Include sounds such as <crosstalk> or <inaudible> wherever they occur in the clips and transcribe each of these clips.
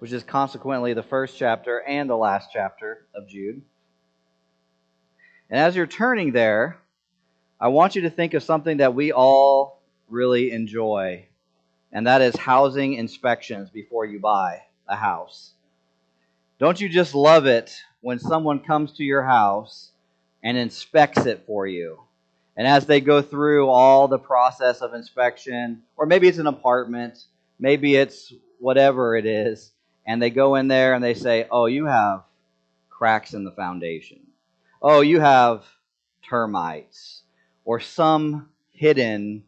which is consequently the first chapter and the last chapter of Jude. And as you're turning there, I want you to think of something that we all really enjoy, and that is housing inspections before you buy a house. Don't you just love it when someone comes to your house and inspects it for you? And as they go through all the process of inspection, or maybe it's an apartment, maybe it's whatever it is, and they go in there and they say, Oh, you have cracks in the foundation. Oh, you have termites or some hidden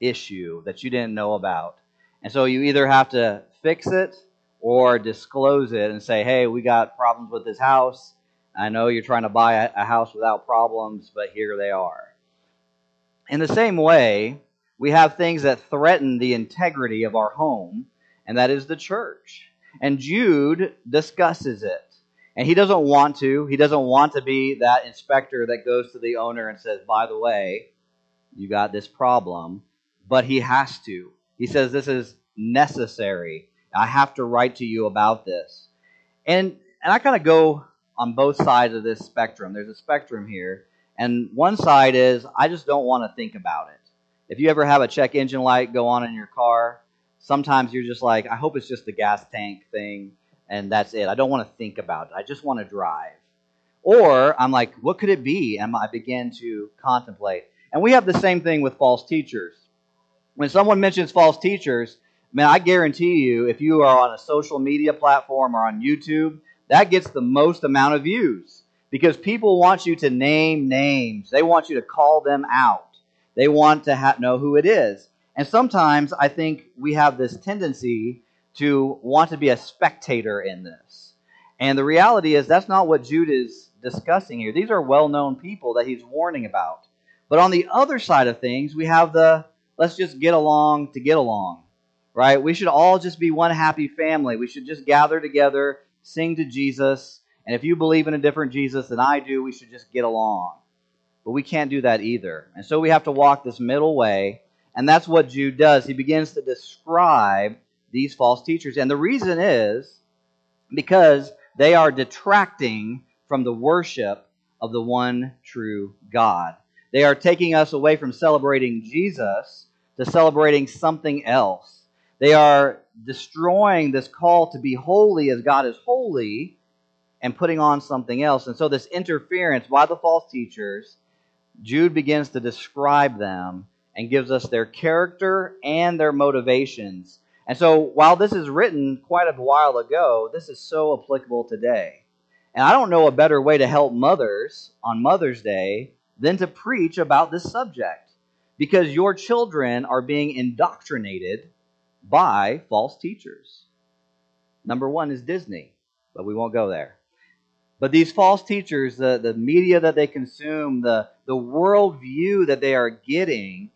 issue that you didn't know about. And so you either have to fix it or disclose it and say, hey, we got problems with this house. I know you're trying to buy a house without problems, but here they are. In the same way, we have things that threaten the integrity of our home, and that is the church. And Jude discusses it. And he doesn't want to. He doesn't want to be that inspector that goes to the owner and says, by the way, you got this problem. But he has to. He says, this is necessary. I have to write to you about this. And, and I kind of go on both sides of this spectrum. There's a spectrum here. And one side is, I just don't want to think about it. If you ever have a check engine light go on in your car, sometimes you're just like, I hope it's just the gas tank thing and that's it. I don't want to think about it. I just want to drive. Or I'm like, what could it be? And I begin to contemplate. And we have the same thing with false teachers. When someone mentions false teachers, man, I guarantee you, if you are on a social media platform or on YouTube, that gets the most amount of views because people want you to name names. They want you to call them out. They want to ha- know who it is. And sometimes I think we have this tendency to want to be a spectator in this. And the reality is, that's not what Jude is discussing here. These are well known people that he's warning about. But on the other side of things, we have the let's just get along to get along, right? We should all just be one happy family. We should just gather together, sing to Jesus. And if you believe in a different Jesus than I do, we should just get along. But we can't do that either. And so we have to walk this middle way. And that's what Jude does. He begins to describe these false teachers. And the reason is because they are detracting from the worship of the one true God. They are taking us away from celebrating Jesus to celebrating something else. They are destroying this call to be holy as God is holy and putting on something else. And so, this interference by the false teachers, Jude begins to describe them and gives us their character and their motivations and so while this is written quite a while ago, this is so applicable today. And I don't know a better way to help mothers on Mother's Day than to preach about this subject because your children are being indoctrinated by false teachers. Number one is Disney, but we won't go there. But these false teachers, the, the media that they consume, the, the worldview that they are getting,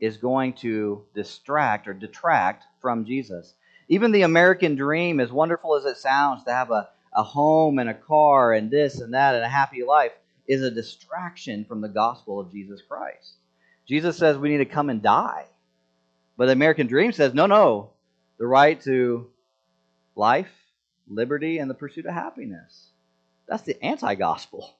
is going to distract or detract from Jesus. Even the American dream, as wonderful as it sounds to have a, a home and a car and this and that and a happy life, is a distraction from the gospel of Jesus Christ. Jesus says we need to come and die. But the American dream says, no, no, the right to life, liberty, and the pursuit of happiness. That's the anti gospel.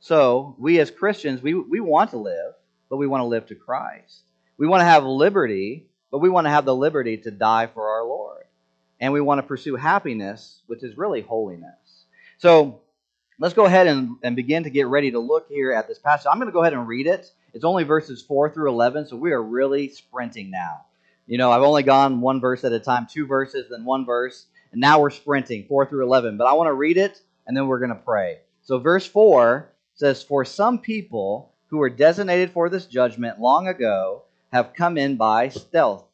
So, we as Christians, we, we want to live, but we want to live to Christ. We want to have liberty, but we want to have the liberty to die for our Lord. And we want to pursue happiness, which is really holiness. So let's go ahead and, and begin to get ready to look here at this passage. I'm going to go ahead and read it. It's only verses 4 through 11, so we are really sprinting now. You know, I've only gone one verse at a time, two verses, then one verse, and now we're sprinting 4 through 11. But I want to read it, and then we're going to pray. So, verse 4 says, For some people who were designated for this judgment long ago have come in by stealth.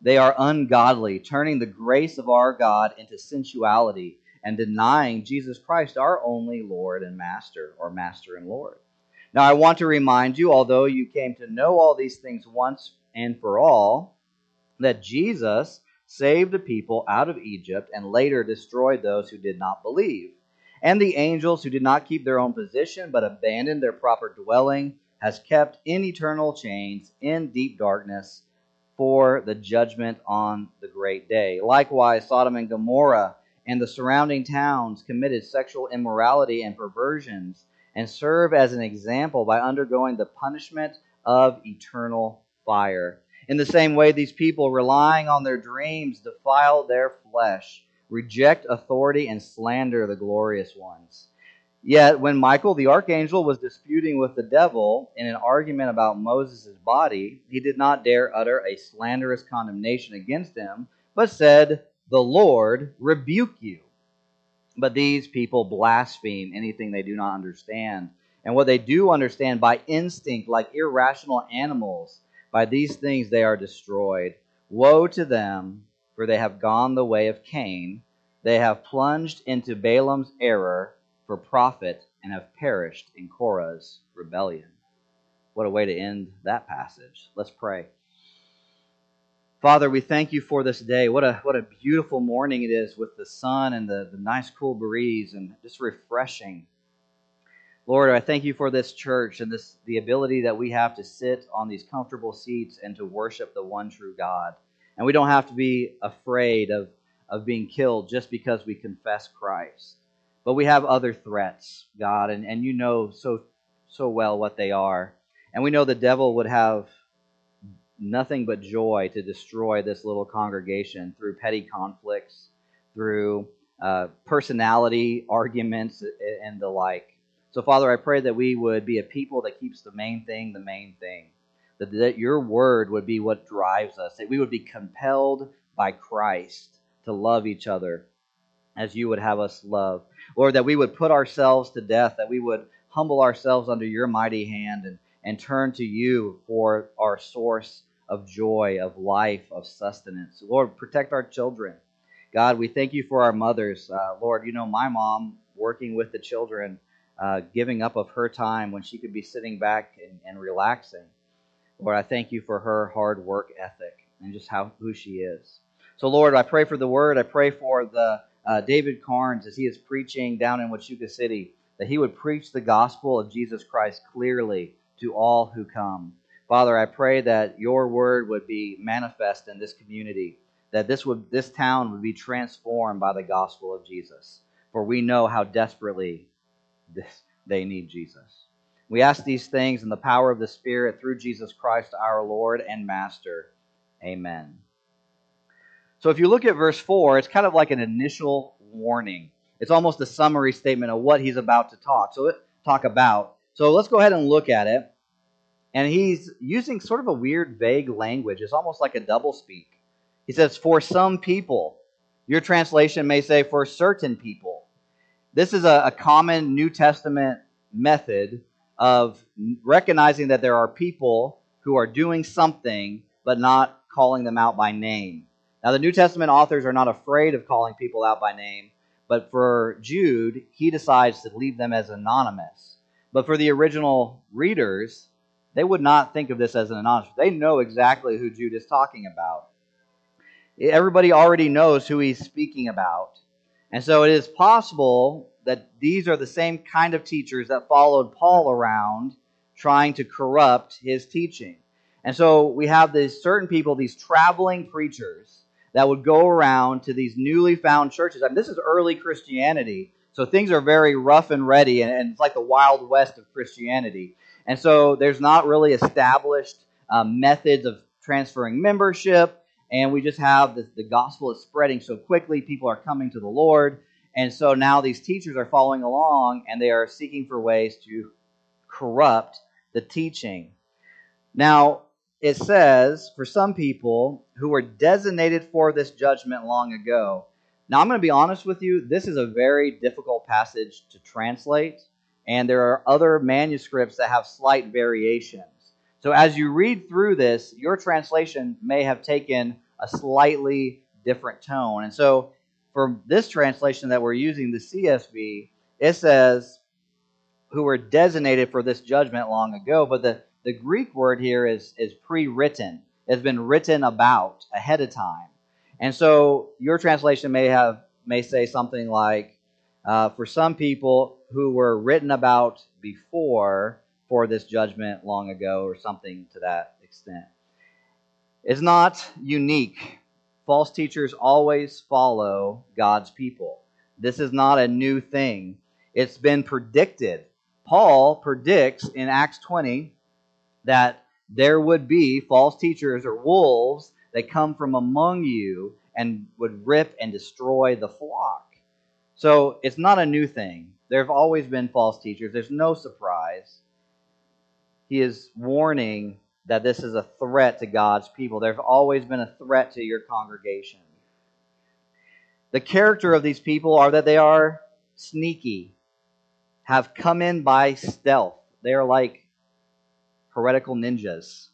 They are ungodly, turning the grace of our God into sensuality and denying Jesus Christ, our only Lord and Master, or Master and Lord. Now, I want to remind you, although you came to know all these things once and for all, that Jesus saved a people out of Egypt and later destroyed those who did not believe. And the angels who did not keep their own position but abandoned their proper dwelling has kept in eternal chains in deep darkness for the judgment on the great day. Likewise, Sodom and Gomorrah and the surrounding towns committed sexual immorality and perversions and serve as an example by undergoing the punishment of eternal fire. In the same way, these people, relying on their dreams, defile their flesh, reject authority, and slander the glorious ones. Yet, when Michael the archangel was disputing with the devil in an argument about Moses' body, he did not dare utter a slanderous condemnation against him, but said, The Lord rebuke you. But these people blaspheme anything they do not understand. And what they do understand by instinct, like irrational animals, by these things they are destroyed. Woe to them, for they have gone the way of Cain. They have plunged into Balaam's error for profit and have perished in Korah's rebellion. What a way to end that passage. Let's pray. Father, we thank you for this day. What a what a beautiful morning it is with the sun and the, the nice cool breeze and just refreshing. Lord, I thank you for this church and this the ability that we have to sit on these comfortable seats and to worship the one true God. And we don't have to be afraid of, of being killed just because we confess Christ. But we have other threats, God, and, and you know so so well what they are. And we know the devil would have nothing but joy to destroy this little congregation through petty conflicts, through uh, personality arguments, and the like. So, Father, I pray that we would be a people that keeps the main thing the main thing. That, that your word would be what drives us. That we would be compelled by Christ to love each other as you would have us love. Lord, that we would put ourselves to death, that we would humble ourselves under your mighty hand and, and turn to you for our source of joy, of life, of sustenance. Lord, protect our children. God, we thank you for our mothers. Uh, Lord, you know, my mom working with the children, uh, giving up of her time when she could be sitting back and, and relaxing. Lord, I thank you for her hard work ethic and just how who she is. So, Lord, I pray for the word. I pray for the uh, David Carnes as he is preaching down in Huachuca City, that he would preach the gospel of Jesus Christ clearly to all who come. Father, I pray that your word would be manifest in this community, that this would this town would be transformed by the gospel of Jesus. For we know how desperately this, they need Jesus. We ask these things in the power of the Spirit through Jesus Christ our Lord and Master. Amen. So if you look at verse 4, it's kind of like an initial warning. It's almost a summary statement of what he's about to talk. So talk about. So let's go ahead and look at it. And he's using sort of a weird, vague language. It's almost like a double speak. He says, For some people. Your translation may say, For certain people. This is a, a common New Testament method of recognizing that there are people who are doing something but not calling them out by name. Now, the New Testament authors are not afraid of calling people out by name, but for Jude, he decides to leave them as anonymous. But for the original readers, they would not think of this as an anonymous. They know exactly who Jude is talking about. Everybody already knows who he's speaking about. And so it is possible that these are the same kind of teachers that followed Paul around trying to corrupt his teaching. And so we have these certain people, these traveling preachers, that would go around to these newly found churches. I mean, this is early Christianity, so things are very rough and ready, and, and it's like the wild west of Christianity. And so there's not really established um, methods of transferring membership, and we just have the gospel is spreading so quickly, people are coming to the Lord. And so now these teachers are following along and they are seeking for ways to corrupt the teaching. Now, it says, for some people who were designated for this judgment long ago. Now, I'm going to be honest with you, this is a very difficult passage to translate, and there are other manuscripts that have slight variations. So, as you read through this, your translation may have taken a slightly different tone. And so, for this translation that we're using, the CSB, it says, who were designated for this judgment long ago, but the the Greek word here is, is pre written, it's been written about ahead of time. And so your translation may have may say something like, uh, for some people who were written about before for this judgment long ago, or something to that extent. It's not unique. False teachers always follow God's people. This is not a new thing. It's been predicted. Paul predicts in Acts 20 that there would be false teachers or wolves that come from among you and would rip and destroy the flock. So it's not a new thing. There have always been false teachers. There's no surprise. He is warning that this is a threat to God's people. There's always been a threat to your congregation. The character of these people are that they are sneaky, have come in by stealth. They are like heretical ninjas.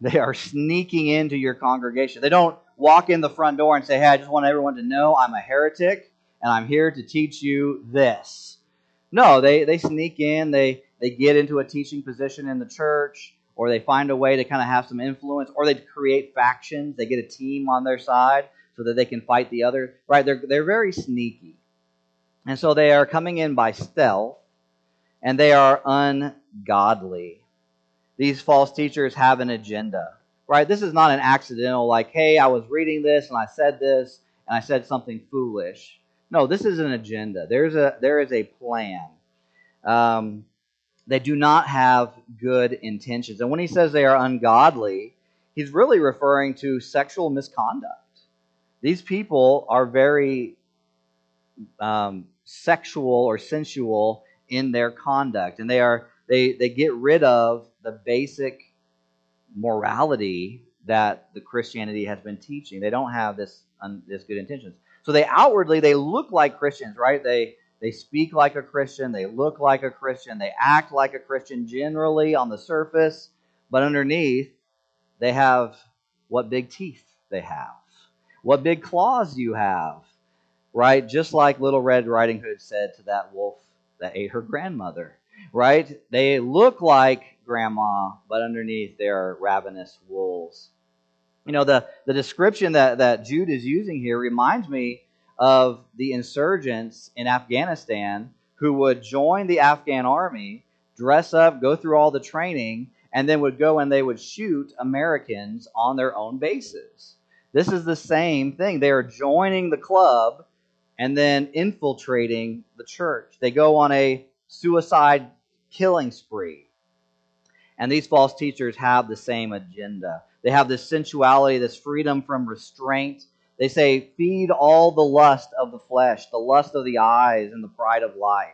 They are sneaking into your congregation. They don't walk in the front door and say, Hey, I just want everyone to know I'm a heretic and I'm here to teach you this. No, they, they sneak in, they, they get into a teaching position in the church, or they find a way to kind of have some influence, or they create factions. They get a team on their side so that they can fight the other. Right? They're, they're very sneaky. And so they are coming in by stealth, and they are ungodly. These false teachers have an agenda. Right? This is not an accidental, like, hey, I was reading this and I said this and I said something foolish. No, this is an agenda. There's a there is a plan. Um, they do not have good intentions. And when he says they are ungodly, he's really referring to sexual misconduct. These people are very um, sexual or sensual in their conduct, and they are they they get rid of the basic morality that the Christianity has been teaching. They don't have this um, this good intentions. So they outwardly they look like Christians, right? They they speak like a Christian, they look like a Christian, they act like a Christian generally on the surface, but underneath they have what big teeth they have. What big claws you have. Right? Just like little Red Riding Hood said to that wolf that ate her grandmother. Right? They look like grandma, but underneath they are ravenous wolves. You know, the, the description that, that Jude is using here reminds me of the insurgents in Afghanistan who would join the Afghan army, dress up, go through all the training, and then would go and they would shoot Americans on their own bases. This is the same thing. They are joining the club and then infiltrating the church. They go on a suicide killing spree. And these false teachers have the same agenda. They have this sensuality, this freedom from restraint. They say, feed all the lust of the flesh, the lust of the eyes, and the pride of life.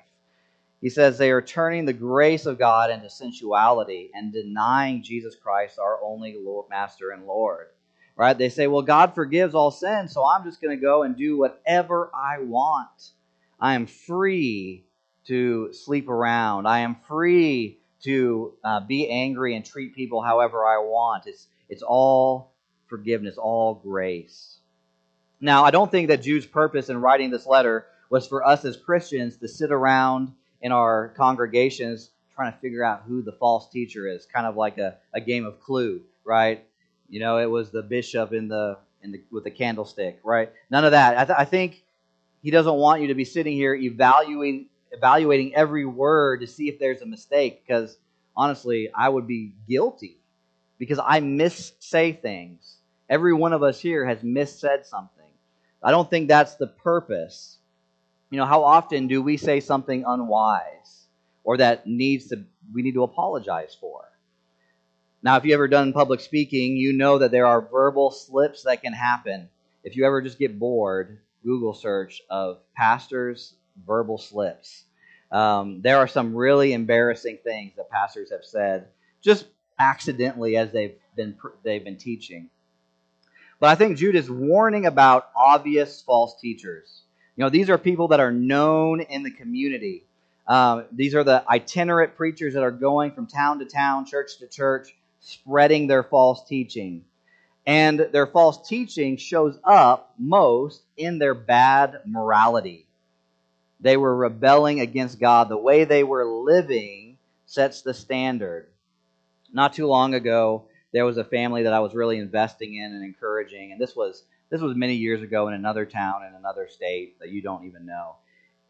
He says they are turning the grace of God into sensuality and denying Jesus Christ, our only Lord, Master and Lord. Right? They say, well, God forgives all sin, so I'm just going to go and do whatever I want. I am free to sleep around. I am free to uh, be angry and treat people however I want. It's it's all forgiveness, all grace. Now, I don't think that Jude's purpose in writing this letter was for us as Christians to sit around in our congregations trying to figure out who the false teacher is, kind of like a, a game of clue, right? You know, it was the bishop in the in the with the candlestick, right? None of that. I, th- I think he doesn't want you to be sitting here evaluating evaluating every word to see if there's a mistake because honestly, I would be guilty because I missay things. Every one of us here has missaid something. I don't think that's the purpose. You know, how often do we say something unwise or that needs to we need to apologize for? Now, if you ever done public speaking, you know that there are verbal slips that can happen. If you ever just get bored, Google search of pastors' verbal slips. Um, there are some really embarrassing things that pastors have said just accidentally as they've been they've been teaching. But I think Jude is warning about obvious false teachers. You know, these are people that are known in the community. Um, these are the itinerant preachers that are going from town to town, church to church, spreading their false teaching. And their false teaching shows up most in their bad morality. They were rebelling against God. The way they were living sets the standard not too long ago, there was a family that I was really investing in and encouraging, and this was this was many years ago in another town in another state that you don't even know.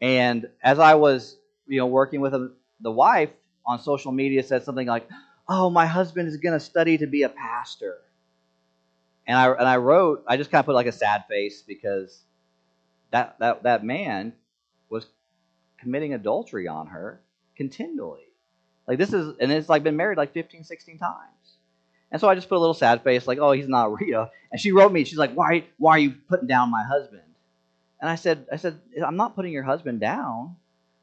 And as I was, you know, working with the wife on social media said something like, "Oh, my husband is going to study to be a pastor." And I and I wrote, I just kind of put like a sad face because that that that man was committing adultery on her continually. Like this is and it's like been married like 15, 16 times. And so I just put a little sad face, like, oh, he's not <laughs> Rita. And she wrote me, she's like, why, why are you putting down my husband? And I said, I said, I'm not putting your husband down,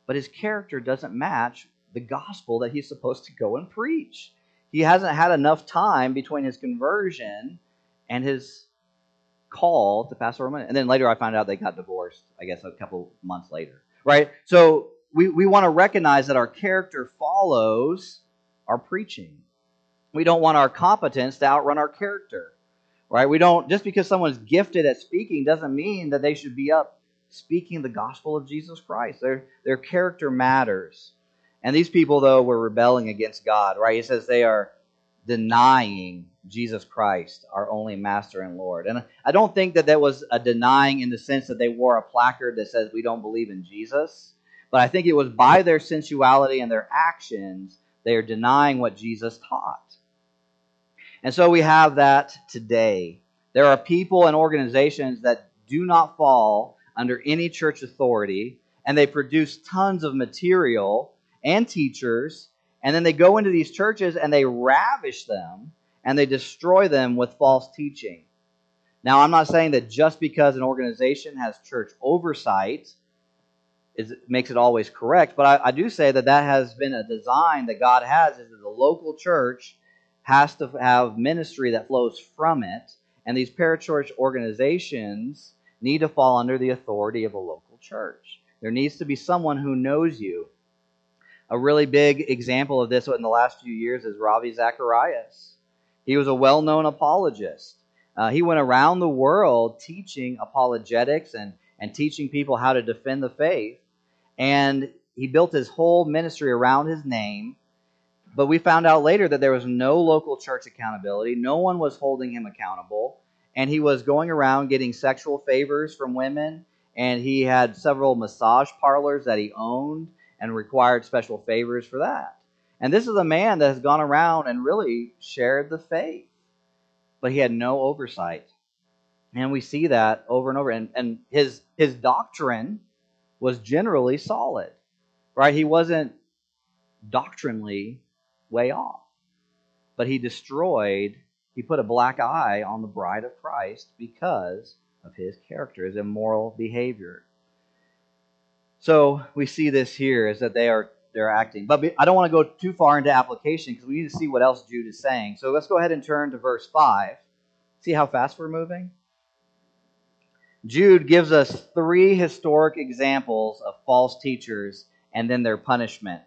but his character doesn't match the gospel that he's supposed to go and preach. He hasn't had enough time between his conversion and his call to pass Roman. And then later I found out they got divorced, I guess a couple months later. Right? So we, we want to recognize that our character follows our preaching. We don't want our competence to outrun our character. Right? We don't just because someone's gifted at speaking doesn't mean that they should be up speaking the gospel of Jesus Christ. Their their character matters. And these people though were rebelling against God, right? He says they are denying Jesus Christ, our only master and Lord. And I don't think that that was a denying in the sense that they wore a placard that says we don't believe in Jesus, but I think it was by their sensuality and their actions they are denying what Jesus taught. And so we have that today. There are people and organizations that do not fall under any church authority, and they produce tons of material and teachers, and then they go into these churches and they ravish them and they destroy them with false teaching. Now, I'm not saying that just because an organization has church oversight is, makes it always correct, but I, I do say that that has been a design that God has is that the local church has to have ministry that flows from it, and these parachurch organizations need to fall under the authority of a local church. There needs to be someone who knows you. A really big example of this in the last few years is Ravi Zacharias. He was a well known apologist. Uh, he went around the world teaching apologetics and, and teaching people how to defend the faith. And he built his whole ministry around his name but we found out later that there was no local church accountability. No one was holding him accountable. And he was going around getting sexual favors from women. And he had several massage parlors that he owned and required special favors for that. And this is a man that has gone around and really shared the faith. But he had no oversight. And we see that over and over. And, and his, his doctrine was generally solid, right? He wasn't doctrinally way off. But he destroyed, he put a black eye on the bride of Christ because of his character, his immoral behavior. So we see this here is that they are they're acting. But I don't want to go too far into application because we need to see what else Jude is saying. So let's go ahead and turn to verse 5. See how fast we're moving? Jude gives us three historic examples of false teachers and then their punishment.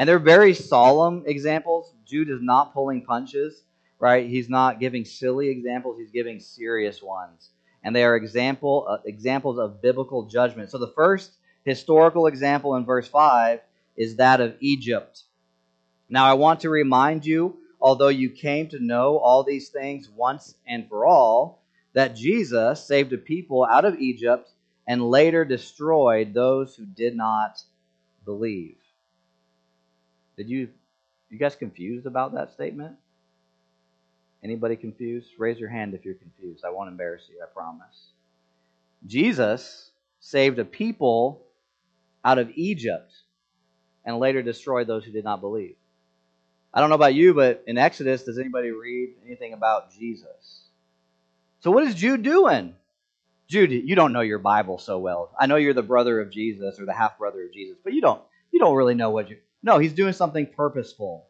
And they're very solemn examples. Jude is not pulling punches, right? He's not giving silly examples, he's giving serious ones. And they are example uh, examples of biblical judgment. So the first historical example in verse 5 is that of Egypt. Now I want to remind you, although you came to know all these things once and for all, that Jesus saved a people out of Egypt and later destroyed those who did not believe. Did you you guys confused about that statement? Anybody confused? Raise your hand if you're confused. I won't embarrass you, I promise. Jesus saved a people out of Egypt and later destroyed those who did not believe. I don't know about you, but in Exodus, does anybody read anything about Jesus? So what is Jude doing? Jude, you don't know your Bible so well. I know you're the brother of Jesus or the half brother of Jesus, but you don't you don't really know what you no, he's doing something purposeful.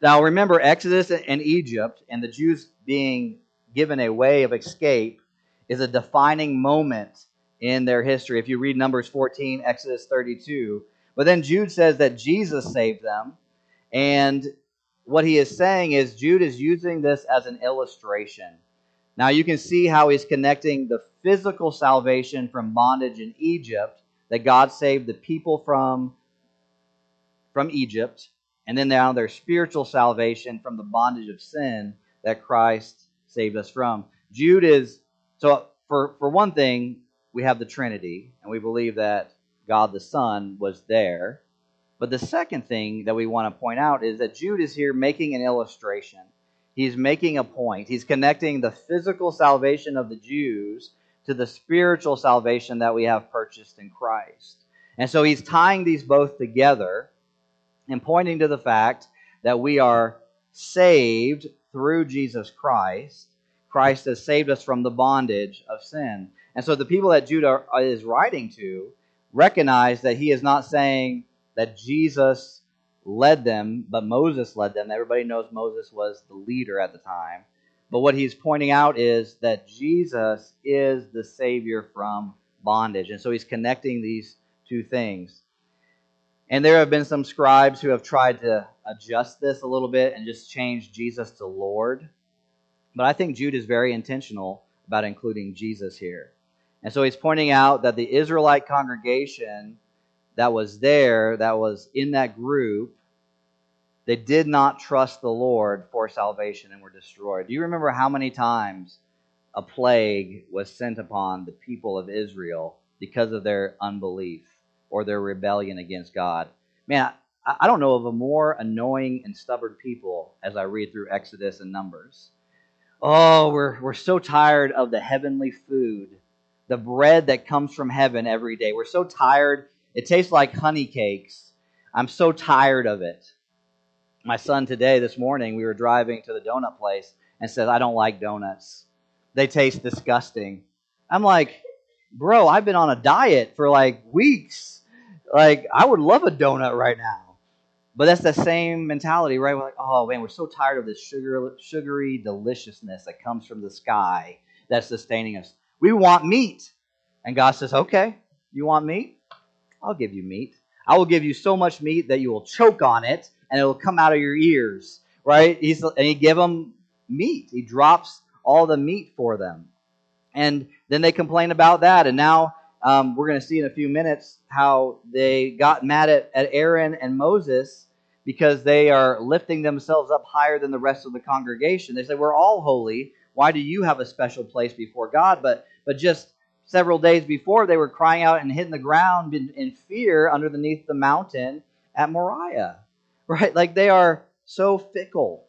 Now remember, Exodus and Egypt and the Jews being given a way of escape is a defining moment in their history. If you read Numbers 14, Exodus 32, but then Jude says that Jesus saved them. And what he is saying is Jude is using this as an illustration. Now you can see how he's connecting the physical salvation from bondage in Egypt that God saved the people from from Egypt, and then now their spiritual salvation from the bondage of sin that Christ saved us from. Jude is so for for one thing, we have the Trinity, and we believe that God the Son was there. But the second thing that we want to point out is that Jude is here making an illustration. he's making a point. He's connecting the physical salvation of the Jews to the spiritual salvation that we have purchased in Christ. And so he's tying these both together and pointing to the fact that we are saved through Jesus Christ. Christ has saved us from the bondage of sin. And so the people that Judah is writing to recognize that he is not saying that Jesus led them, but Moses led them. Everybody knows Moses was the leader at the time. But what he's pointing out is that Jesus is the Savior from bondage. And so he's connecting these two things. And there have been some scribes who have tried to adjust this a little bit and just change Jesus to Lord. But I think Jude is very intentional about including Jesus here. And so he's pointing out that the Israelite congregation that was there, that was in that group, they did not trust the Lord for salvation and were destroyed. Do you remember how many times a plague was sent upon the people of Israel because of their unbelief or their rebellion against God? Man, I don't know of a more annoying and stubborn people as I read through Exodus and Numbers. Oh, we're, we're so tired of the heavenly food, the bread that comes from heaven every day. We're so tired. It tastes like honey cakes. I'm so tired of it my son today, this morning, we were driving to the donut place and said, I don't like donuts. They taste disgusting. I'm like, bro, I've been on a diet for like weeks. Like, I would love a donut right now. But that's the same mentality, right? We're like, oh man, we're so tired of this sugar, sugary deliciousness that comes from the sky that's sustaining us. We want meat. And God says, okay, you want meat? I'll give you meat. I will give you so much meat that you will choke on it and it'll come out of your ears, right? He's, and he give them meat. He drops all the meat for them. And then they complain about that. And now um, we're going to see in a few minutes how they got mad at, at Aaron and Moses because they are lifting themselves up higher than the rest of the congregation. They say, We're all holy. Why do you have a special place before God? But, but just several days before, they were crying out and hitting the ground in, in fear underneath the mountain at Moriah <laughs> right? Like they are so fickle.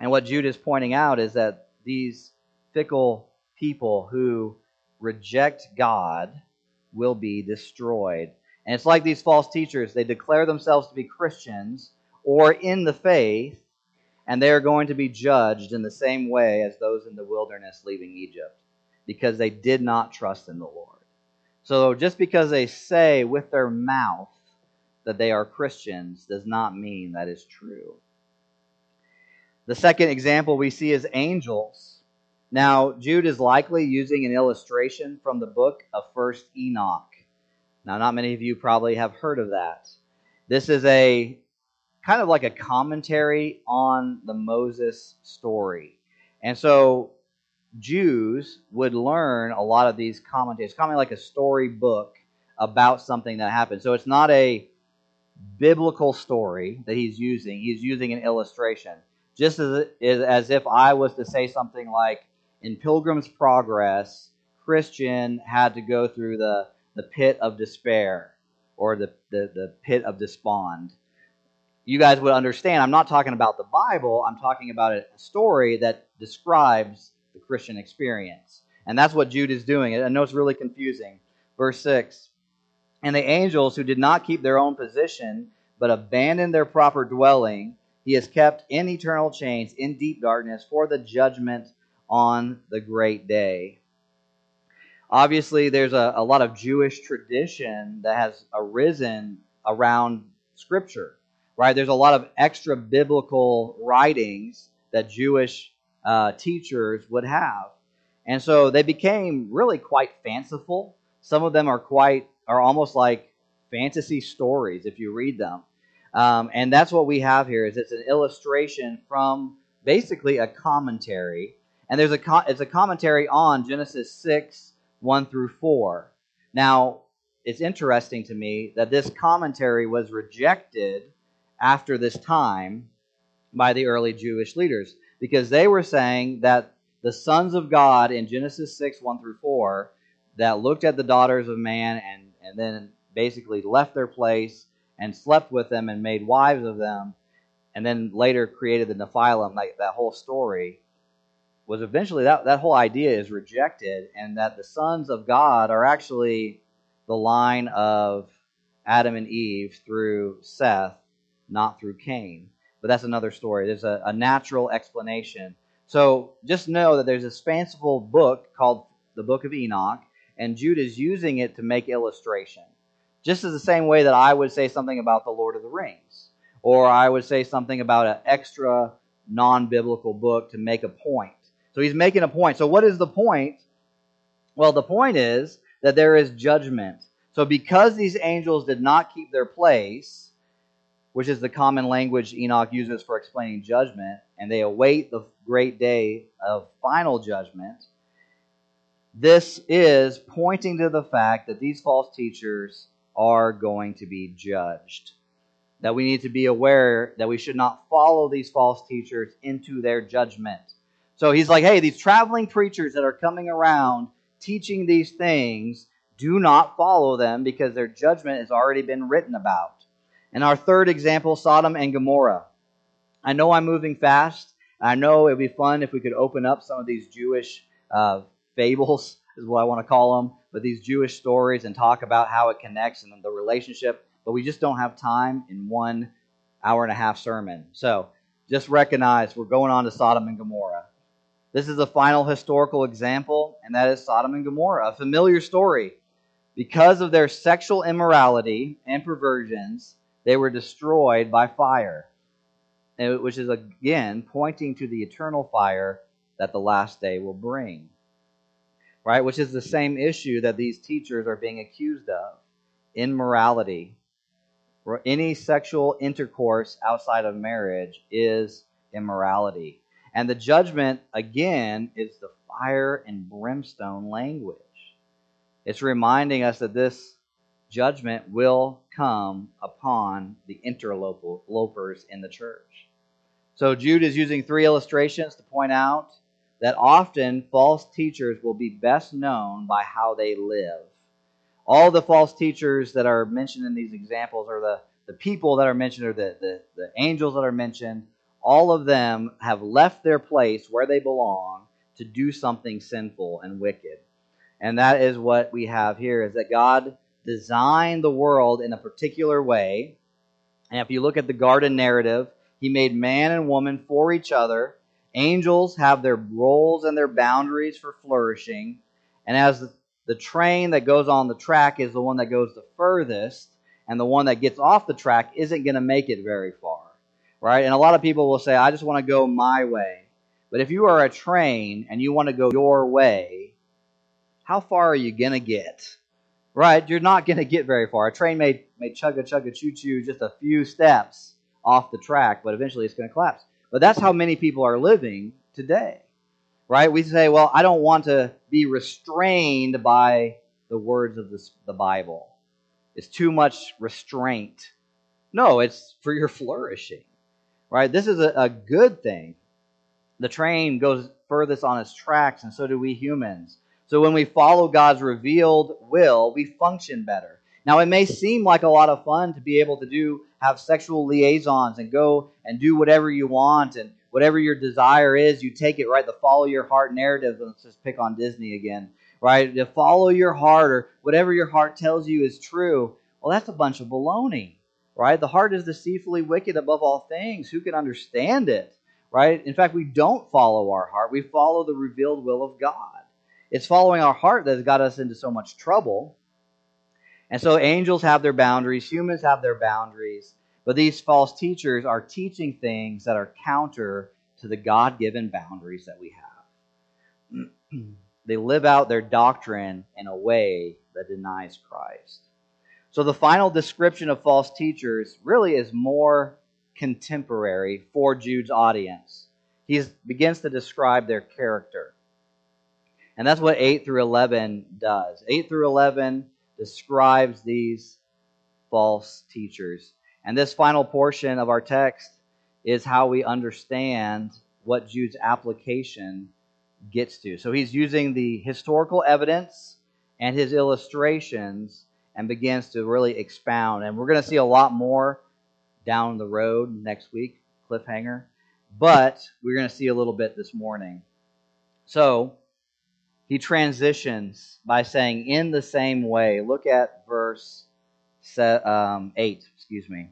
And what Jude is pointing out is that these fickle people who reject God will be destroyed. And it's like these false teachers, they declare themselves to be Christians or in the faith, and they are going to be judged in the same way as those in the wilderness leaving Egypt because they did not trust in the Lord. So just because they say with their mouth that they are Christians does not mean that is true. The second example we see is angels. Now, Jude is likely using an illustration from the book of First Enoch. Now, not many of you probably have heard of that. This is a kind of like a commentary on the Moses story. And so Jews would learn a lot of these commentaries, kind of like a story book about something that happened. So it's not a biblical story that he's using. He's using an illustration. Just as, as if I was to say something like, in Pilgrim's Progress, Christian had to go through the, the pit of despair or the, the, the pit of despond. You guys would understand, I'm not talking about the Bible, I'm talking about a story that describes the Christian experience. And that's what Jude is doing. I know it's really confusing. Verse 6 and the angels who did not keep their own position, but abandoned their proper dwelling, he has kept in eternal chains in deep darkness for the judgment on the great day. Obviously, there's a, a lot of Jewish tradition that has arisen around Scripture, right? There's a lot of extra biblical writings that Jewish uh, teachers would have. And so they became really quite fanciful. Some of them are quite are almost like fantasy stories if you read them. Um, and that's what we have here is it's an illustration from basically a commentary. And there's a co- it's a commentary on Genesis 6, 1 through 4. Now, it's interesting to me that this commentary was rejected after this time by the early Jewish leaders because they were saying that the sons of God in Genesis 6, 1 through 4, that looked at the daughters of man and and then basically left their place and slept with them and made wives of them. and then later created the Nephilim, like that whole story, was eventually that, that whole idea is rejected, and that the sons of God are actually the line of Adam and Eve through Seth, not through Cain. But that's another story. There's a, a natural explanation. So just know that there's this fanciful book called the Book of Enoch, and Jude is using it to make illustration. Just as the same way that I would say something about the Lord of the Rings, or I would say something about an extra non biblical book to make a point. So he's making a point. So, what is the point? Well, the point is that there is judgment. So, because these angels did not keep their place, which is the common language Enoch uses for explaining judgment, and they await the great day of final judgment, this is pointing to the fact that these false teachers are going to be judged. That we need to be aware that we should not follow these false teachers into their judgment. So he's like, hey, these traveling preachers that are coming around teaching these things, do not follow them because their judgment has already been written about. And our third example, Sodom and Gomorrah. I know I'm moving fast. I know it would be fun if we could open up some of these Jewish uh, fables, is what I want to call them, but these Jewish stories and talk about how it connects and the relationship. But we just don't have time in one hour and a half sermon. So just recognize we're going on to Sodom and Gomorrah. This is a final historical example, and that is Sodom and Gomorrah, a familiar story. Because of their sexual immorality and perversions, they were destroyed by fire, which is again pointing to the eternal fire that the last day will bring. Right? Which is the same issue that these teachers are being accused of immorality. Any sexual intercourse outside of marriage is immorality. And the judgment, again, is the fire and brimstone language. It's reminding us that this judgment will come upon the interlopers in the church. So Jude is using three illustrations to point out that often false teachers will be best known by how they live. All the false teachers that are mentioned in these examples are the, the people that are mentioned or the, the, the angels that are mentioned all of them have left their place where they belong to do something sinful and wicked. And that is what we have here is that God designed the world in a particular way. And if you look at the garden narrative, he made man and woman for each other. Angels have their roles and their boundaries for flourishing. And as the train that goes on the track is the one that goes the furthest, and the one that gets off the track isn't going to make it very far right? And a lot of people will say, I just want to go my way. But if you are a train and you want to go your way, how far are you going to get? Right? You're not going to get very far. A train may, may chug a chug a choo choo just a few steps off the track, but eventually it's going to collapse. But that's how many people are living today. Right? We say, well, I don't want to be restrained by the words of this, the Bible. It's too much restraint. No, it's for your flourishing right? This is a, a good thing. The train goes furthest on its tracks, and so do we humans. So when we follow God's revealed will, we function better. Now, it may seem like a lot of fun to be able to do have sexual liaisons and go and do whatever you want and whatever your desire is, you take it right. The follow your heart narrative. Let's just pick on Disney again, right? To follow your heart or whatever your heart tells you is true. Well, that's a bunch of baloney right? The heart is deceitfully wicked above all things. Who can understand it, right? In fact, we don't follow our heart, we follow the revealed will of God. It's following our heart that has got us into so much trouble. And so angels have their boundaries, humans have their boundaries, but these false teachers are teaching things that are counter to the God given boundaries that we have. <clears throat> they live out their doctrine in a way that denies Christ. So the final description of false teachers really is more contemporary for Jude's audience. He begins to describe their character. And that's what 8 through 11 does. 8 through 11 describes these false teachers. And this final portion of our text is how we understand what Jude's application gets to. So he's using the historical evidence and his illustrations and begins to really expound. And we're going to see a lot more down the road next week. cliffhanger, but we're going to see a little bit this morning. So, he transitions by saying, in the same way, look at verse um, 8, excuse me.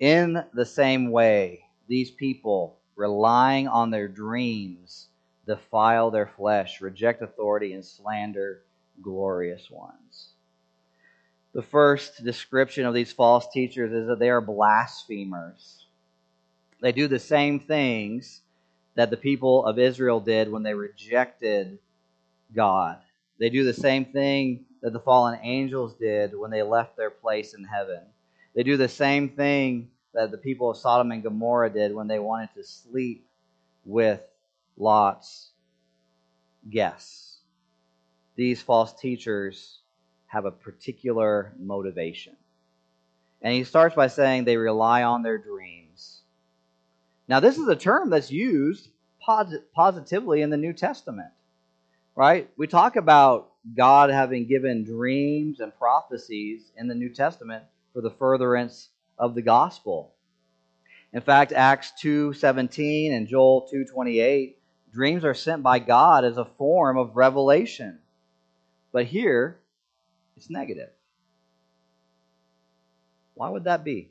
In the same way, these people, relying on their dreams, defile their flesh, reject authority, and slander glorious ones. The first description of these false teachers is that they are blasphemers. They do the same things that the people of Israel did when they rejected God. They do the same thing that the fallen angels did when they left their place in heaven. They do the same thing that the people of Sodom and Gomorrah did when they wanted to sleep with Lot's guests. These false teachers have a particular motivation. And he starts by saying they rely on their dreams. Now, this is a term that's used positively in the New Testament, right? We talk about God having given dreams and prophecies in the New Testament for the furtherance of the gospel. In fact, Acts 2:17 and Joel 2:28, dreams are sent by God as a form of revelation. But here, it's negative. Why would that be?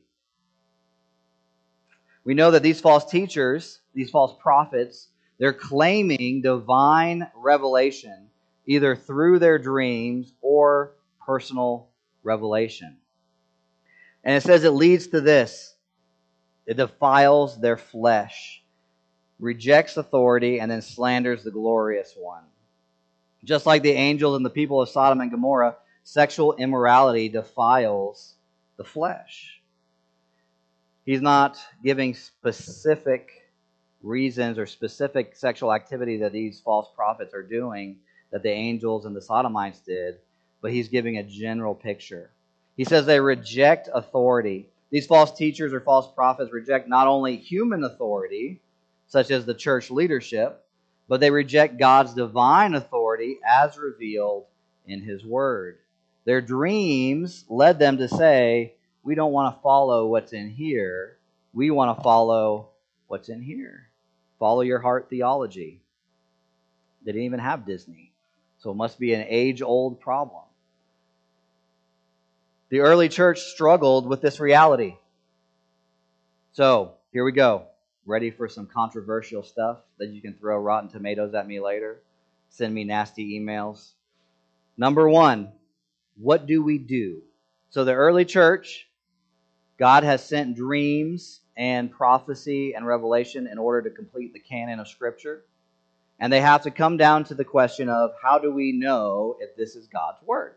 We know that these false teachers, these false prophets, they're claiming divine revelation either through their dreams or personal revelation. And it says it leads to this it defiles their flesh, rejects authority, and then slanders the glorious one. Just like the angels and the people of Sodom and Gomorrah, sexual immorality defiles the flesh. He's not giving specific reasons or specific sexual activity that these false prophets are doing that the angels and the sodomites did, but he's giving a general picture. He says they reject authority. These false teachers or false prophets reject not only human authority, such as the church leadership, but they reject God's divine authority as revealed in his word. Their dreams led them to say, We don't want to follow what's in here. We want to follow what's in here. Follow your heart theology. They didn't even have Disney. So it must be an age old problem. The early church struggled with this reality. So here we go. Ready for some controversial stuff that you can throw rotten tomatoes at me later? Send me nasty emails. Number one, what do we do? So, the early church, God has sent dreams and prophecy and revelation in order to complete the canon of Scripture. And they have to come down to the question of how do we know if this is God's Word?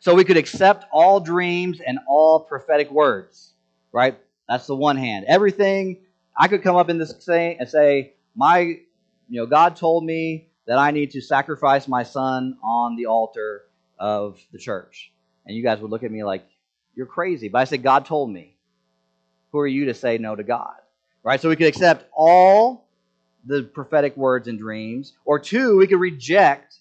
So we could accept all dreams and all prophetic words, right? That's the one hand. Everything I could come up in this say and say, my, you know, God told me that I need to sacrifice my son on the altar of the church. And you guys would look at me like, you're crazy. But I said, God told me. Who are you to say no to God? Right? So we could accept all the prophetic words and dreams. Or two, we could reject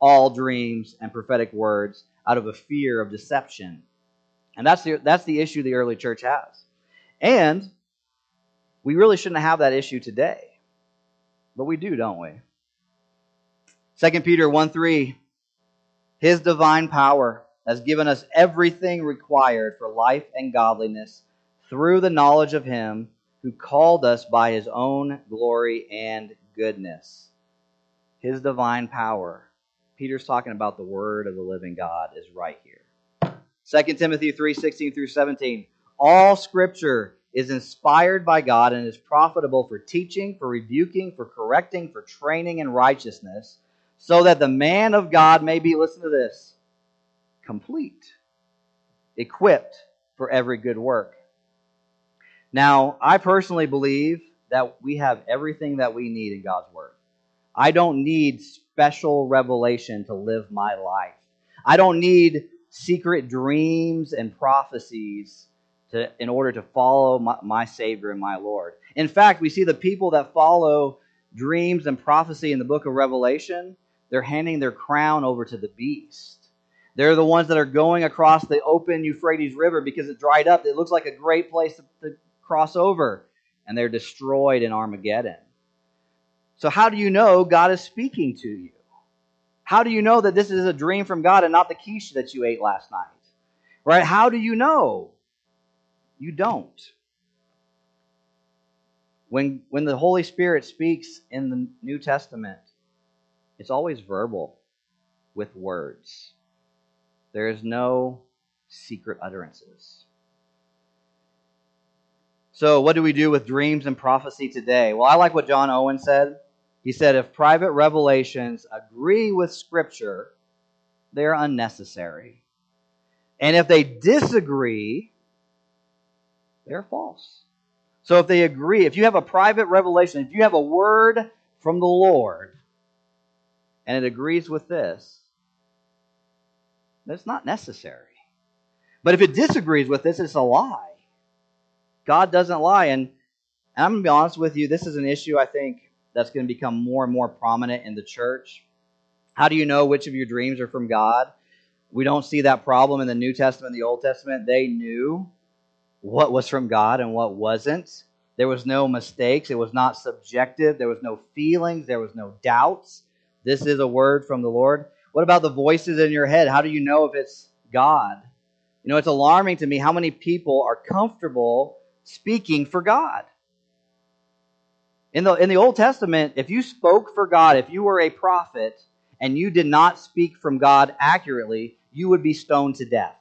all dreams and prophetic words out of a fear of deception. And that's the, that's the issue the early church has. And we really shouldn't have that issue today. But we do, don't we? 2 Peter 1 3 his divine power has given us everything required for life and godliness through the knowledge of Him who called us by His own glory and goodness. His divine power. Peter's talking about the Word of the living God is right here. 2 Timothy 3 16 through 17. All Scripture is inspired by God and is profitable for teaching, for rebuking, for correcting, for training in righteousness so that the man of God may be, listen to this, complete, equipped for every good work. Now, I personally believe that we have everything that we need in God's Word. I don't need special revelation to live my life. I don't need secret dreams and prophecies to, in order to follow my, my Savior and my Lord. In fact, we see the people that follow dreams and prophecy in the book of Revelation they're handing their crown over to the beast. They're the ones that are going across the open Euphrates River because it dried up. It looks like a great place to, to cross over. and they're destroyed in Armageddon. So, how do you know God is speaking to you? How do you know that this is a dream from God and not the quiche that you ate last night? Right? How do you know? You don't. When, when the Holy Spirit speaks in the New Testament, it's always verbal with words. There is no secret utterances. So, what do we do with dreams and prophecy today? Well, I like what John Owen said. He said, if private revelations agree with Scripture, they're unnecessary. And if they disagree, they're false. So if they agree, if you have a private revelation, if you have a word from the Lord, and it agrees with this, that's not necessary. But if it disagrees with this, it's a lie. God doesn't lie. And, and I'm going to be honest with you, this is an issue I think that's going to become more and more prominent in the church. How do you know which of your dreams are from God? We don't see that problem in the New Testament and the Old Testament. They knew what was from God and what wasn't. There was no mistakes. It was not subjective. There was no feelings. There was no doubts. This is a word from the Lord. What about the voices in your head? How do you know if it's God? You know, it's alarming to me how many people are comfortable speaking for God. In the, in the Old Testament, if you spoke for God, if you were a prophet and you did not speak from God accurately, you would be stoned to death.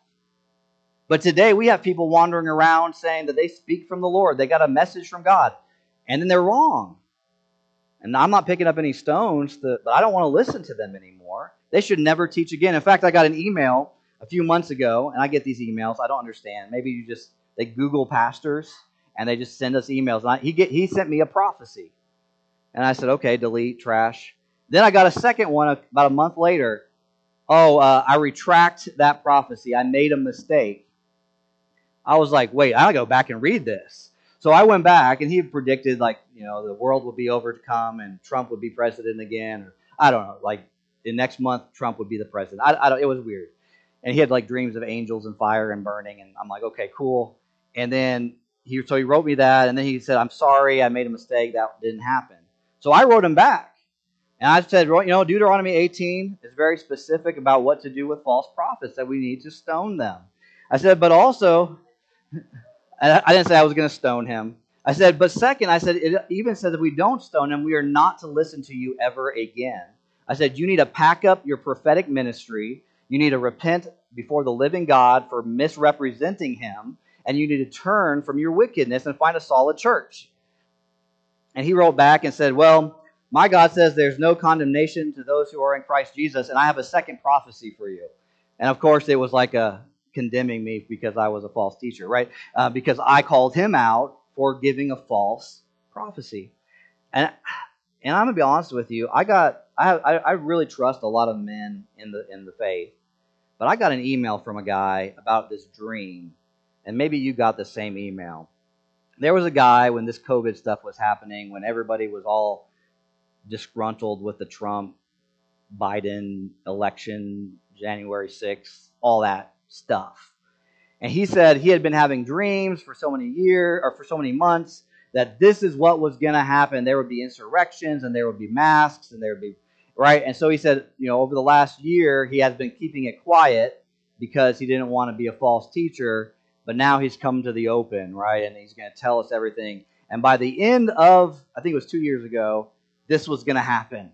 But today we have people wandering around saying that they speak from the Lord, they got a message from God, and then they're wrong. And I'm not picking up any stones, but I don't want to listen to them anymore. They should never teach again. In fact, I got an email a few months ago, and I get these emails. I don't understand. Maybe you just they Google pastors and they just send us emails. I, he get he sent me a prophecy, and I said, okay, delete, trash. Then I got a second one about a month later. Oh, uh, I retract that prophecy. I made a mistake. I was like, wait, I gotta go back and read this. So I went back, and he predicted like you know the world would be overcome and Trump would be president again. Or, I don't know, like the next month Trump would be the president. I, I don't. It was weird, and he had like dreams of angels and fire and burning, and I'm like, okay, cool. And then he so he wrote me that, and then he said, "I'm sorry, I made a mistake. That didn't happen." So I wrote him back, and I said, "You know, Deuteronomy 18 is very specific about what to do with false prophets. That we need to stone them." I said, "But also." <laughs> I didn't say I was going to stone him. I said, but second, I said, it even says if we don't stone him, we are not to listen to you ever again. I said, you need to pack up your prophetic ministry. You need to repent before the living God for misrepresenting him and you need to turn from your wickedness and find a solid church. And he wrote back and said, Well, my God says there's no condemnation to those who are in Christ Jesus, and I have a second prophecy for you. And of course, it was like a condemning me because I was a false teacher, right? Uh, because I called him out for giving a false prophecy. And and I'm gonna be honest with you, I got I I really trust a lot of men in the in the faith, but I got an email from a guy about this dream and maybe you got the same email. There was a guy when this COVID stuff was happening, when everybody was all disgruntled with the Trump Biden election, January 6th, all that stuff. And he said he had been having dreams for so many years or for so many months that this is what was going to happen. There would be insurrections and there would be masks and there would be, right? And so he said, you know, over the last year, he has been keeping it quiet because he didn't want to be a false teacher. But now he's come to the open, right? And he's going to tell us everything. And by the end of, I think it was two years ago, this was going to happen.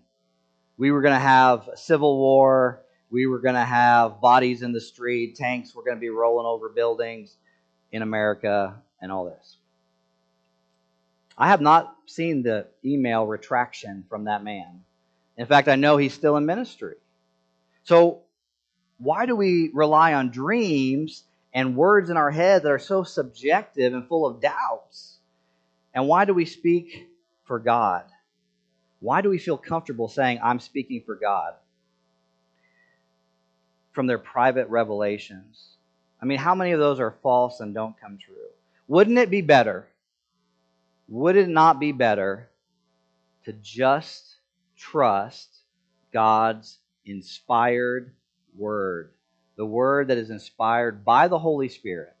We were going to have a civil war. We were going to have bodies in the street. Tanks were going to be rolling over buildings in America and all this. I have not seen the email retraction from that man. In fact, I know he's still in ministry. So, why do we rely on dreams and words in our head that are so subjective and full of doubts. And why do we speak for God? Why do we feel comfortable saying, I'm speaking for God? From their private revelations. I mean, how many of those are false and don't come true? Wouldn't it be better? Would it not be better to just trust God's inspired word? the word that is inspired by the Holy Spirit.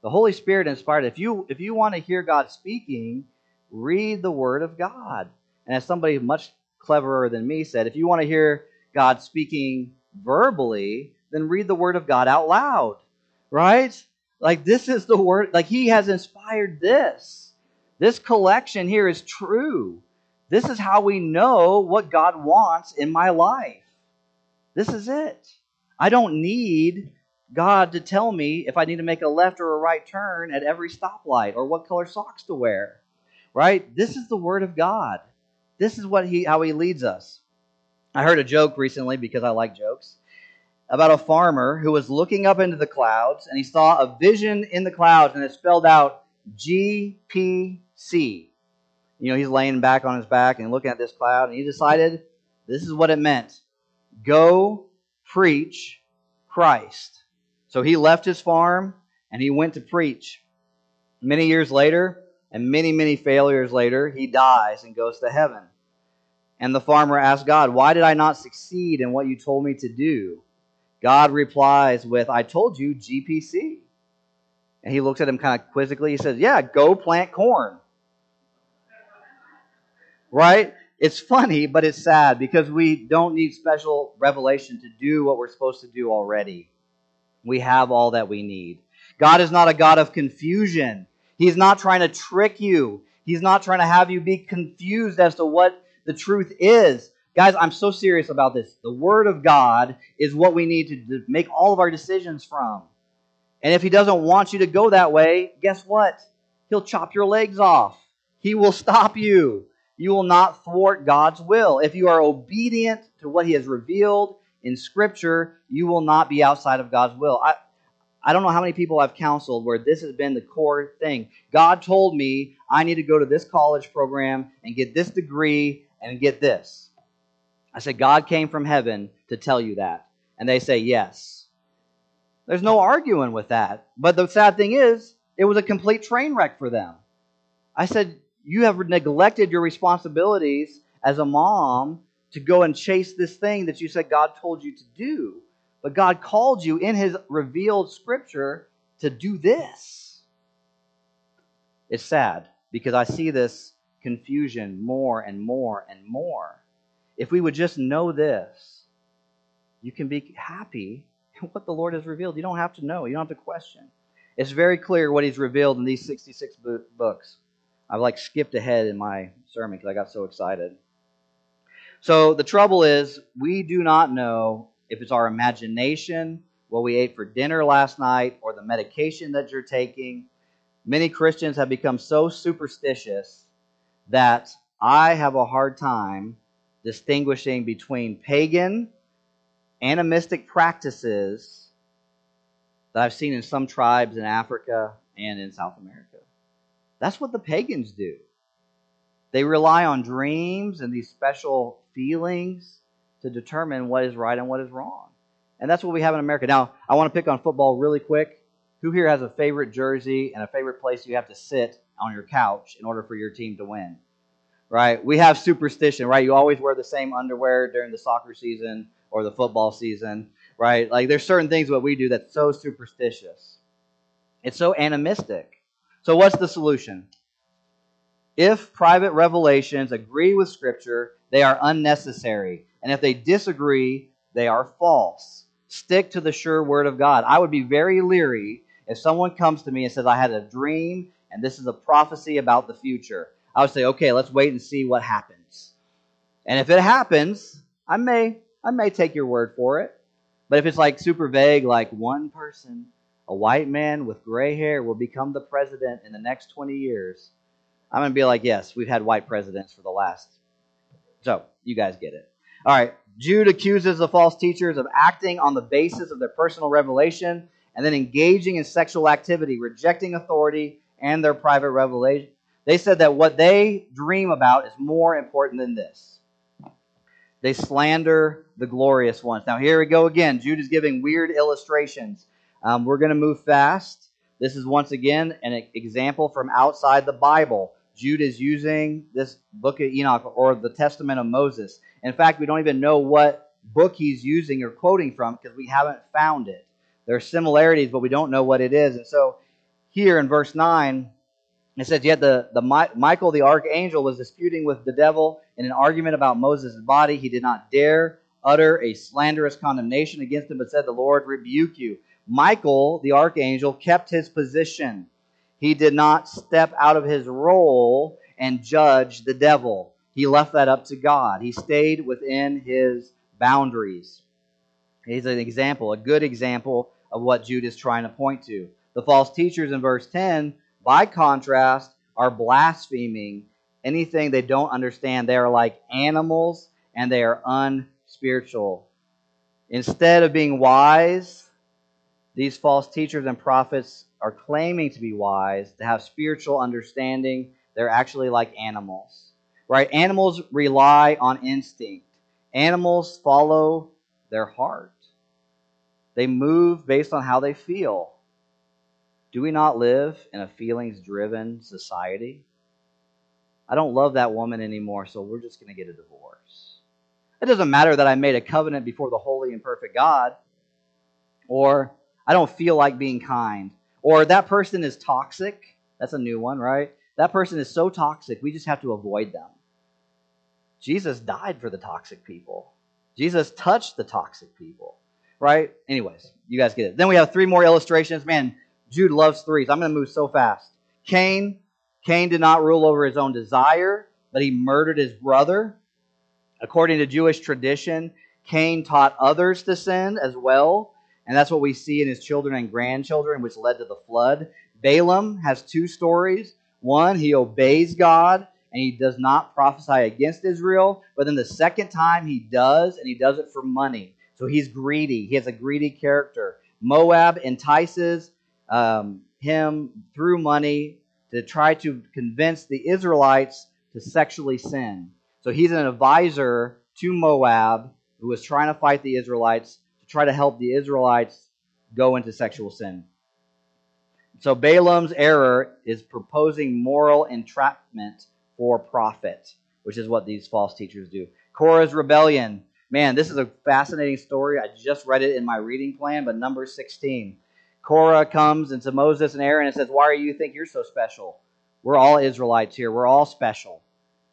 The Holy Spirit inspired. If you if you want to hear God speaking, read the Word of God. And as somebody much cleverer than me said, if you want to hear God speaking verbally, then read the Word of God out loud, right? Like, this is the Word, like, He has inspired this. This collection here is true. This is how we know what God wants in my life. This is it. I don't need God to tell me if I need to make a left or a right turn at every stoplight or what color socks to wear. Right? This is the word of God. This is what he how he leads us. I heard a joke recently because I like jokes about a farmer who was looking up into the clouds and he saw a vision in the clouds and it spelled out GPC. You know, he's laying back on his back and looking at this cloud and he decided this is what it meant. Go preach Christ. So he left his farm and he went to preach. Many years later, and many, many failures later, he dies and goes to heaven. And the farmer asks God, Why did I not succeed in what you told me to do? God replies with, I told you GPC. And he looks at him kind of quizzically. He says, Yeah, go plant corn. Right? It's funny, but it's sad because we don't need special revelation to do what we're supposed to do already. We have all that we need. God is not a God of confusion. He's not trying to trick you. He's not trying to have you be confused as to what the truth is. Guys, I'm so serious about this. The Word of God is what we need to make all of our decisions from. And if He doesn't want you to go that way, guess what? He'll chop your legs off. He will <laughs> stop you. You will not thwart God's will. If you are obedient to what He has revealed in Scripture, you will not be outside of God's will. I, I don't know how many people I've counseled where this has been the core thing. God told me I need to go to this college program and get this degree and get this. I said, God came from heaven to tell you that. And they say, yes. There's no arguing with that. But the sad thing is, it was a complete train wreck for them. I said, You have neglected your responsibilities as a mom to go and chase this thing that you said God told you to do. But God called you in His revealed scripture to do this. It's sad because I see this confusion more and more and more. If we would just know this, you can be happy in what the Lord has revealed. You don't have to know, you don't have to question. It's very clear what He's revealed in these 66 books. I've like skipped ahead in my sermon because I got so excited. So the trouble is, we do not know if it's our imagination, what we ate for dinner last night, or the medication that you're taking. Many Christians have become so superstitious that I have a hard time distinguishing between pagan, animistic practices that I've seen in some tribes in Africa and in South America. That's what the pagans do. They rely on dreams and these special feelings to determine what is right and what is wrong. And that's what we have in America. Now, I want to pick on football really quick. Who here has a favorite jersey and a favorite place you have to sit on your couch in order for your team to win? Right? We have superstition, right? You always wear the same underwear during the soccer season or the football season, right? Like there's certain things what we do that's so superstitious. It's so animistic. So what's the solution? If private revelations agree with Scripture, they are unnecessary. And if they disagree, they are false. Stick to the sure word of God. I would be very leery if someone comes to me and says, I had a dream and this is a prophecy about the future. I would say, okay, let's wait and see what happens. And if it happens, I may I may take your word for it. But if it's like super vague, like one person, a white man with gray hair will become the president in the next 20 years, I'm going to be like, yes, we've had white presidents for the last. So, you guys get it. All right. Jude accuses the false teachers of acting on the basis of their personal revelation and then engaging in sexual activity, rejecting authority and their private revelation. They said that what they dream about is more important than this. They slander the glorious ones. Now, here we go again. Jude is giving weird illustrations. Um, we're going to move fast. This is once again an example from outside the Bible. Jude is using this book of Enoch or the Testament of Moses. In fact, we don't even know what book he's using or quoting from because we haven't found it. There are similarities, but we don't know what it is. And so here in verse 9, It says, Yet the, the Michael the archangel was disputing with the devil in an argument about Moses' body. He did not dare utter a slanderous condemnation against him, but said, The Lord rebuke you. Michael the archangel kept his position. He did not step out of his role and judge the devil. He left that up to God. He stayed within his boundaries. He's an example, a good example of what Jude is trying to point to. The false teachers in verse 10, by contrast, are blaspheming anything they don't understand. They are like animals and they are unspiritual. Instead of being wise, these false teachers and prophets are claiming to be wise, to have spiritual understanding. They're actually like animals. Right? Animals rely on instinct. Animals follow their heart. They move based on how they feel. Do we not live in a feelings driven society? I don't love that woman anymore, so we're just going to get a divorce. It doesn't matter that I made a covenant before the holy and perfect God, or I don't feel like being kind, or that person is toxic. That's a new one, right? That person is so toxic, we just have to avoid them. Jesus died for the toxic people. Jesus touched the toxic people, right? Anyways, you guys get it. Then we have three more illustrations. Man, Jude loves threes. I'm going to move so fast. Cain, Cain did not rule over his own desire, but he murdered his brother. According to Jewish tradition, Cain taught others to sin as well, and that's what we see in his children and grandchildren, which led to the flood. Balaam has two stories. One, he obeys God and he does not prophesy against Israel, but then the second time he does, and he does it for money. So he's greedy. He has a greedy character. Moab entices um, him through money to try to convince the Israelites to sexually sin. So he's an advisor to Moab who was trying to fight the Israelites to try to help the Israelites go into sexual sin. So Balaam's error is proposing moral entrapment for profit, which is what these false teachers do. Korah's rebellion. Man, this is a fascinating story. I just read it in my reading plan, but number 16. Korah comes into Moses and Aaron and says, Why do you think you're so special? We're all Israelites here. We're all special.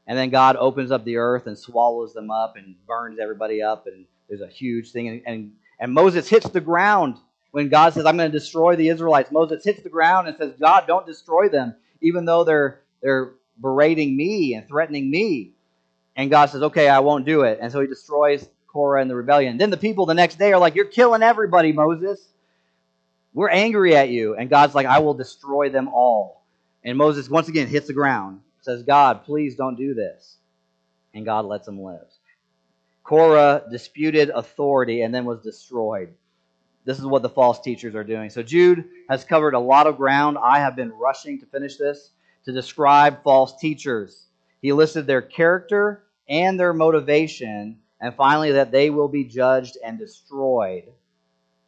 And then God opens up the earth and swallows them up and burns everybody up. And there's a huge thing. And, and, and Moses hits the ground when God says, I'm going to destroy the Israelites. Moses hits the ground and says, God, don't destroy them, even though they're, they're berating me and threatening me. And God says, Okay, I won't do it. And so he destroys Korah and the rebellion. Then the people the next day are like, You're killing everybody, Moses. We're angry at you. And God's like, I will destroy them all. And Moses once again hits the ground, says, God, please don't do this. And God lets him live. Korah disputed authority and then was destroyed. This is what the false teachers are doing. So Jude has covered a lot of ground. I have been rushing to finish this to describe false teachers. He listed their character and their motivation, and finally, that they will be judged and destroyed.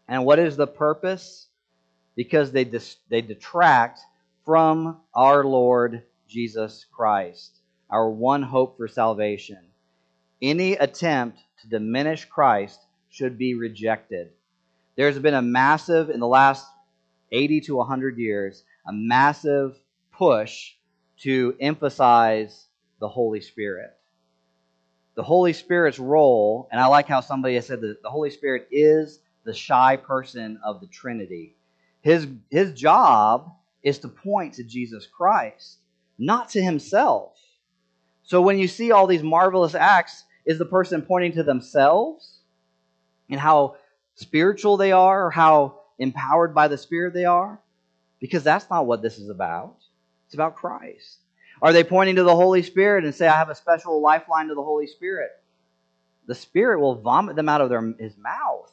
And what is the purpose? Because they, dis- they detract from our Lord Jesus Christ, our one hope for salvation. Any attempt to diminish Christ should be rejected. There's been a massive, in the last 80 to 100 years, a massive push to emphasize the Holy Spirit. The Holy Spirit's role, and I like how somebody has said that the Holy Spirit is the shy person of the Trinity. His, his job is to point to Jesus Christ, not to himself. So when you see all these marvelous acts, is the person pointing to themselves and how spiritual they are or how empowered by the Spirit they are? Because that's not what this is about. It's about Christ. Are they pointing to the Holy Spirit and say, I have a special lifeline to the Holy Spirit? The Spirit will vomit them out of their, his mouth.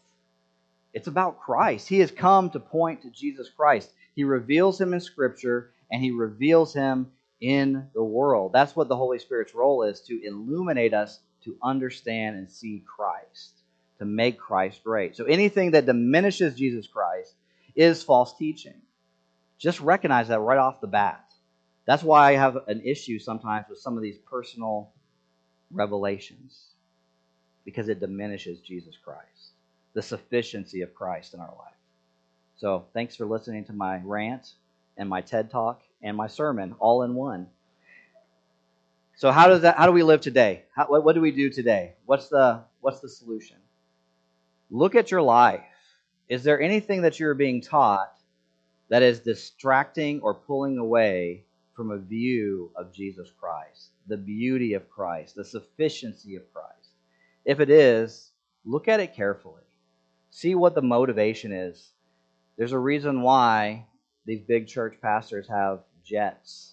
It's about Christ. He has come to point to Jesus Christ. He reveals him in Scripture and he reveals him in the world. That's what the Holy Spirit's role is to illuminate us to understand and see Christ, to make Christ great. So anything that diminishes Jesus Christ is false teaching. Just recognize that right off the bat. That's why I have an issue sometimes with some of these personal revelations, because it diminishes Jesus Christ the sufficiency of Christ in our life. So, thanks for listening to my rant. and my TED talk and my sermon all in one. So how does that how do we live today? How, what, what do we do today? What's the what's the solution? Look at your life. Is there anything that you're being taught that is distracting or pulling away from a view of Jesus Christ, the beauty of Christ, the sufficiency of Christ? If it is, look at it carefully. See what the motivation is. There's a reason why these big church pastors have jets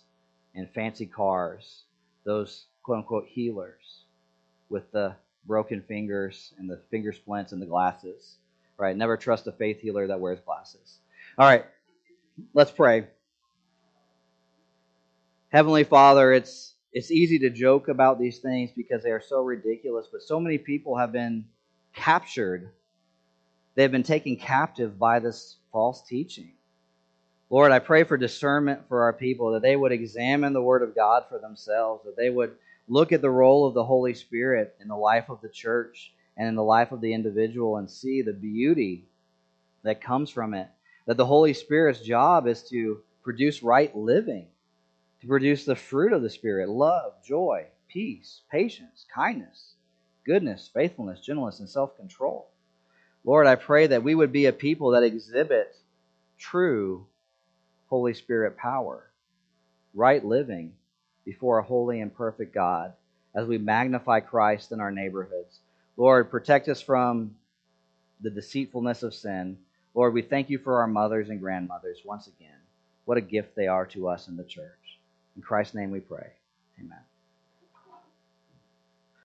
and fancy cars, those quote unquote healers with the broken fingers and the finger splints and the glasses. Right? Never trust a faith healer that wears glasses. All right, let's pray. Heavenly Father, it's it's easy to joke about these things because they are so ridiculous, but so many people have been captured. They've been taken captive by this false teaching. Lord, I pray for discernment for our people, that they would examine the Word of God for themselves, that they would look at the role of the Holy Spirit in the life of the church and in the life of the individual and see the beauty that comes from it. That the Holy Spirit's job is to produce right living, to produce the fruit of the Spirit love, joy, peace, patience, kindness, goodness, faithfulness, gentleness, and self control. Lord, I pray that we would be a people that exhibit true Holy Spirit power, right living before a holy and perfect God as we magnify Christ in our neighborhoods. Lord, protect us from the deceitfulness of sin. Lord, we thank you for our mothers and grandmothers once again. What a gift they are to us in the church. In Christ's name we pray. Amen.